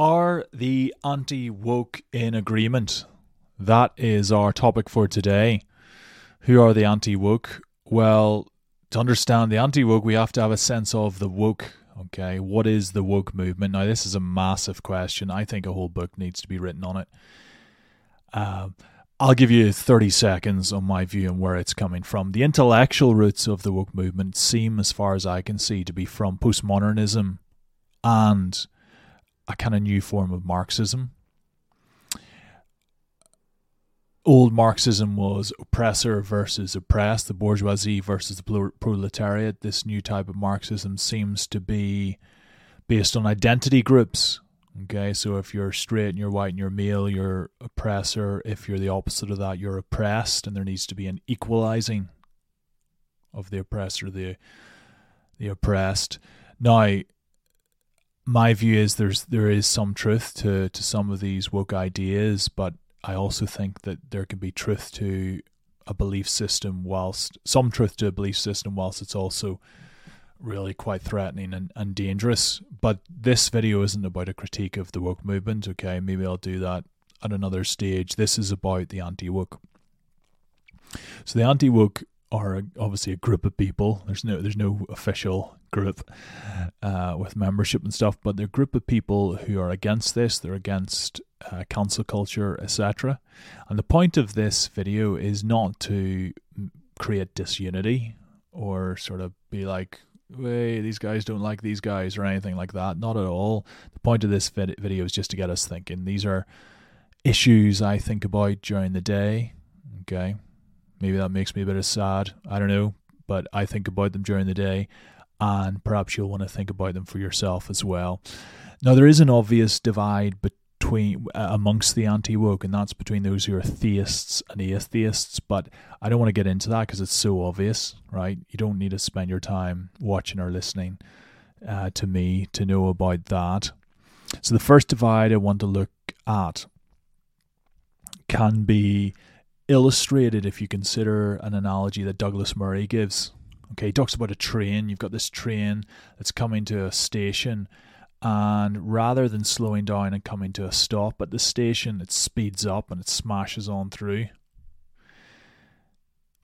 Are the anti woke in agreement? That is our topic for today. Who are the anti woke? Well, to understand the anti woke, we have to have a sense of the woke. Okay, what is the woke movement? Now, this is a massive question. I think a whole book needs to be written on it. Um, I'll give you 30 seconds on my view and where it's coming from. The intellectual roots of the woke movement seem, as far as I can see, to be from postmodernism and a kind of new form of Marxism. Old Marxism was oppressor versus oppressed, the bourgeoisie versus the proletariat. This new type of Marxism seems to be based on identity groups. Okay, so if you're straight and you're white and you're male, you're oppressor. If you're the opposite of that, you're oppressed, and there needs to be an equalizing of the oppressor, the the oppressed. Now, my view is there's there is some truth to to some of these woke ideas, but I also think that there can be truth to a belief system whilst some truth to a belief system whilst it's also really quite threatening and, and dangerous. But this video isn't about a critique of the woke movement, okay? Maybe I'll do that at another stage. This is about the anti woke. So the anti woke are obviously a group of people. There's no there's no official group uh, with membership and stuff, but they're a group of people who are against this. They're against uh, culture, etc. And the point of this video is not to create disunity or sort of be like, "Hey, these guys don't like these guys" or anything like that. Not at all. The point of this vid- video is just to get us thinking. These are issues I think about during the day. Okay, maybe that makes me a bit of sad. I don't know, but I think about them during the day and perhaps you'll want to think about them for yourself as well. Now, there is an obvious divide between uh, amongst the anti woke, and that's between those who are theists and atheists. But I don't want to get into that because it's so obvious, right? You don't need to spend your time watching or listening uh, to me to know about that. So, the first divide I want to look at can be illustrated if you consider an analogy that Douglas Murray gives Okay, he talks about a train. You've got this train that's coming to a station, and rather than slowing down and coming to a stop at the station, it speeds up and it smashes on through.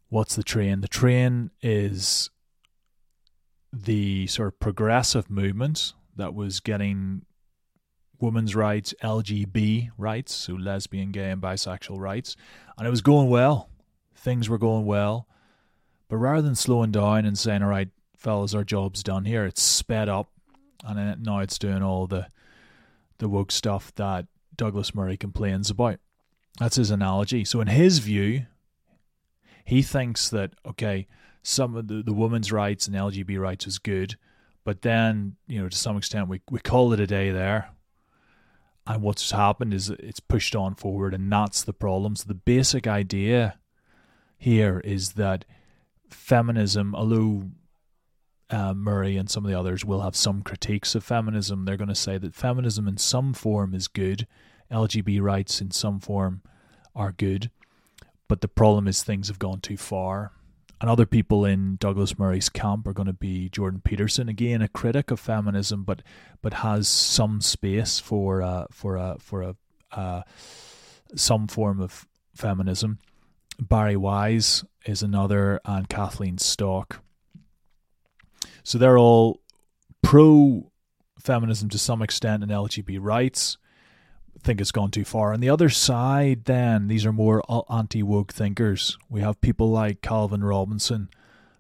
What's the train? The train is the sort of progressive movement that was getting women's rights, LGB rights, so lesbian, gay, and bisexual rights, and it was going well. Things were going well. But rather than slowing down and saying, all right, fellas, our job's done here, it's sped up. And now it's doing all the, the woke stuff that Douglas Murray complains about. That's his analogy. So, in his view, he thinks that, okay, some of the, the women's rights and LGBT rights is good, but then, you know, to some extent, we, we call it a day there. And what's happened is it's pushed on forward, and that's the problem. So, the basic idea here is that feminism, although uh, Murray and some of the others will have some critiques of feminism, they're going to say that feminism in some form is good, LGBT rights in some form are good, but the problem is things have gone too far. And other people in Douglas Murray's camp are going to be Jordan Peterson, again a critic of feminism, but but has some space for uh, for a for a uh, some form of feminism. Bari Weiss is another, and Kathleen Stock. So they're all pro feminism to some extent and LGBT rights. Think it's gone too far. On the other side, then, these are more anti woke thinkers. We have people like Calvin Robinson,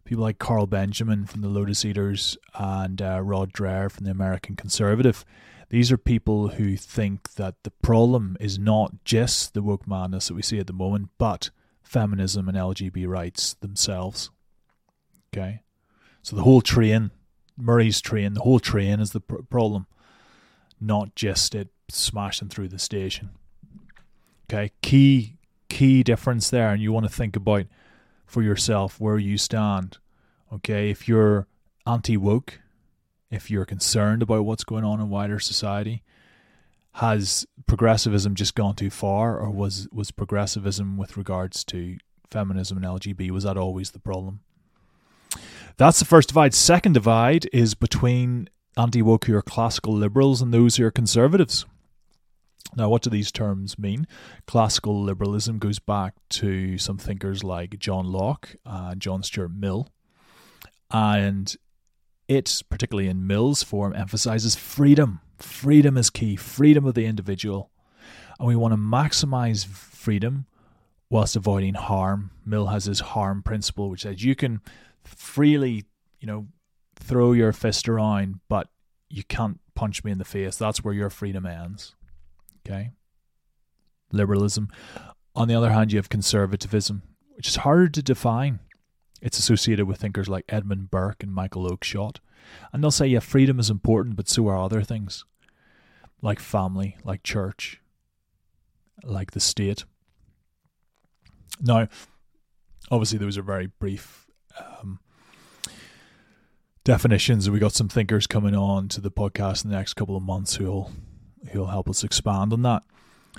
people like Carl Benjamin from the Lotus Eaters, and uh, Rod Dreher from the American Conservative. These are people who think that the problem is not just the woke madness that we see at the moment, but feminism and LGBT rights themselves. Okay, so the whole train, Murray's train, the whole train is the pr- problem, not just it smashing through the station. Okay, key key difference there, and you want to think about for yourself where you stand. Okay, if you're anti woke, if you're concerned about what's going on in wider society, has progressivism just gone too far, or was was progressivism with regards to feminism and LGB was that always the problem? That's the first divide. Second divide is between anti woke who are classical liberals and those who are conservatives. Now, what do these terms mean? Classical liberalism goes back to some thinkers like John Locke and John Stuart Mill. And it, particularly in Mill's form, emphasizes freedom. Freedom is key, freedom of the individual. And we want to maximize freedom whilst avoiding harm. Mill has his harm principle, which says you can freely, you know, throw your fist around, but you can't punch me in the face. That's where your freedom ends. Okay? Liberalism. On the other hand, you have conservatism, which is harder to define. It's associated with thinkers like Edmund Burke and Michael Oakeshott. And they'll say, yeah, freedom is important, but so are other things, like family, like church, like the state. Now, obviously, those are very brief um, definitions. We got some thinkers coming on to the podcast in the next couple of months who'll who'll help us expand on that.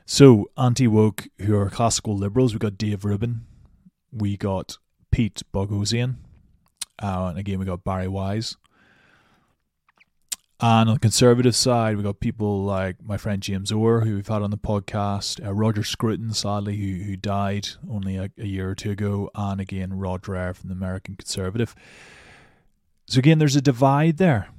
So, anti woke, who are classical liberals, we got Dave Rubin, we got Pete Boghossian, uh, and again we got Bari Weiss. And on the conservative side, we got people like my friend James Orr, who we've had on the podcast, uh, Roger Scruton, sadly, who who died only a, a, year or two ago, and again Rod Dreher from the American Conservative. So again, there's a divide there.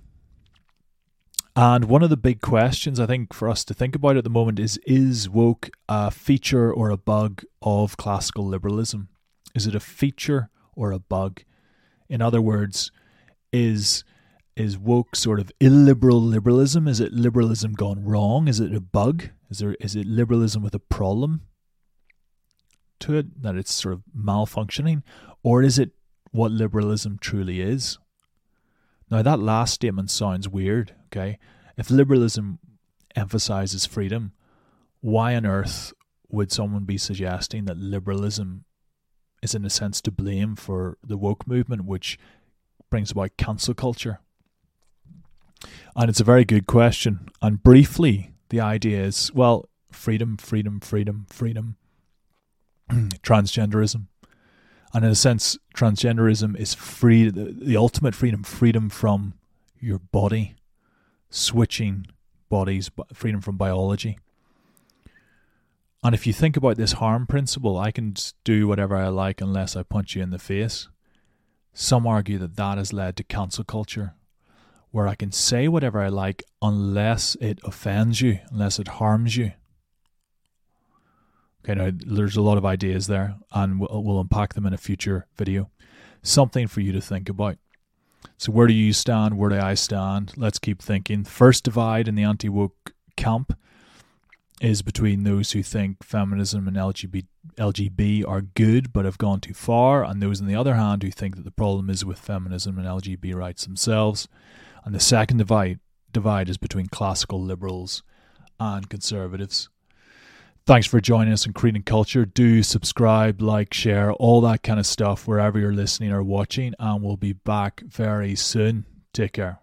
And one of the big questions I think for us to think about at the moment is is woke a feature or a bug of classical liberalism? Is it a feature or a bug? In other words, is is woke sort of illiberal liberalism? Is it liberalism gone wrong? Is it a bug? Is there is it liberalism with a problem to it that it's sort of malfunctioning, or is it what liberalism truly is? Now that last statement sounds weird. Okay, if liberalism emphasizes freedom, why on earth would someone be suggesting that liberalism is in a sense to blame for the woke movement, which brings about cancel culture? And it's a very good question. And briefly, the idea is well, freedom, freedom, freedom, freedom, transgenderism. And in a sense, transgenderism is free, the, the ultimate freedom, freedom from your body, switching bodies, freedom from biology. And if you think about this harm principle, I can do whatever I like unless I punch you in the face. Some argue that that has led to cancel culture where I can say whatever I like unless it offends you, unless it harms you. Okay, now there's a lot of ideas there, and we'll, we'll unpack them in a future video. Something for you to think about. So, where do you stand? Where do I stand? Let's keep thinking. First divide in the anti woke camp is between those who think feminism and LGBT, LGB are good but have gone too far, and those, on the other hand, who think that the problem is with feminism and LGBT rights themselves. And the second divide, divide is between classical liberals and conservatives. Thanks for joining us on in Creed and Culture. Do subscribe, like, share, all that kind of stuff wherever you're listening or watching, and we'll be back very soon. Take care.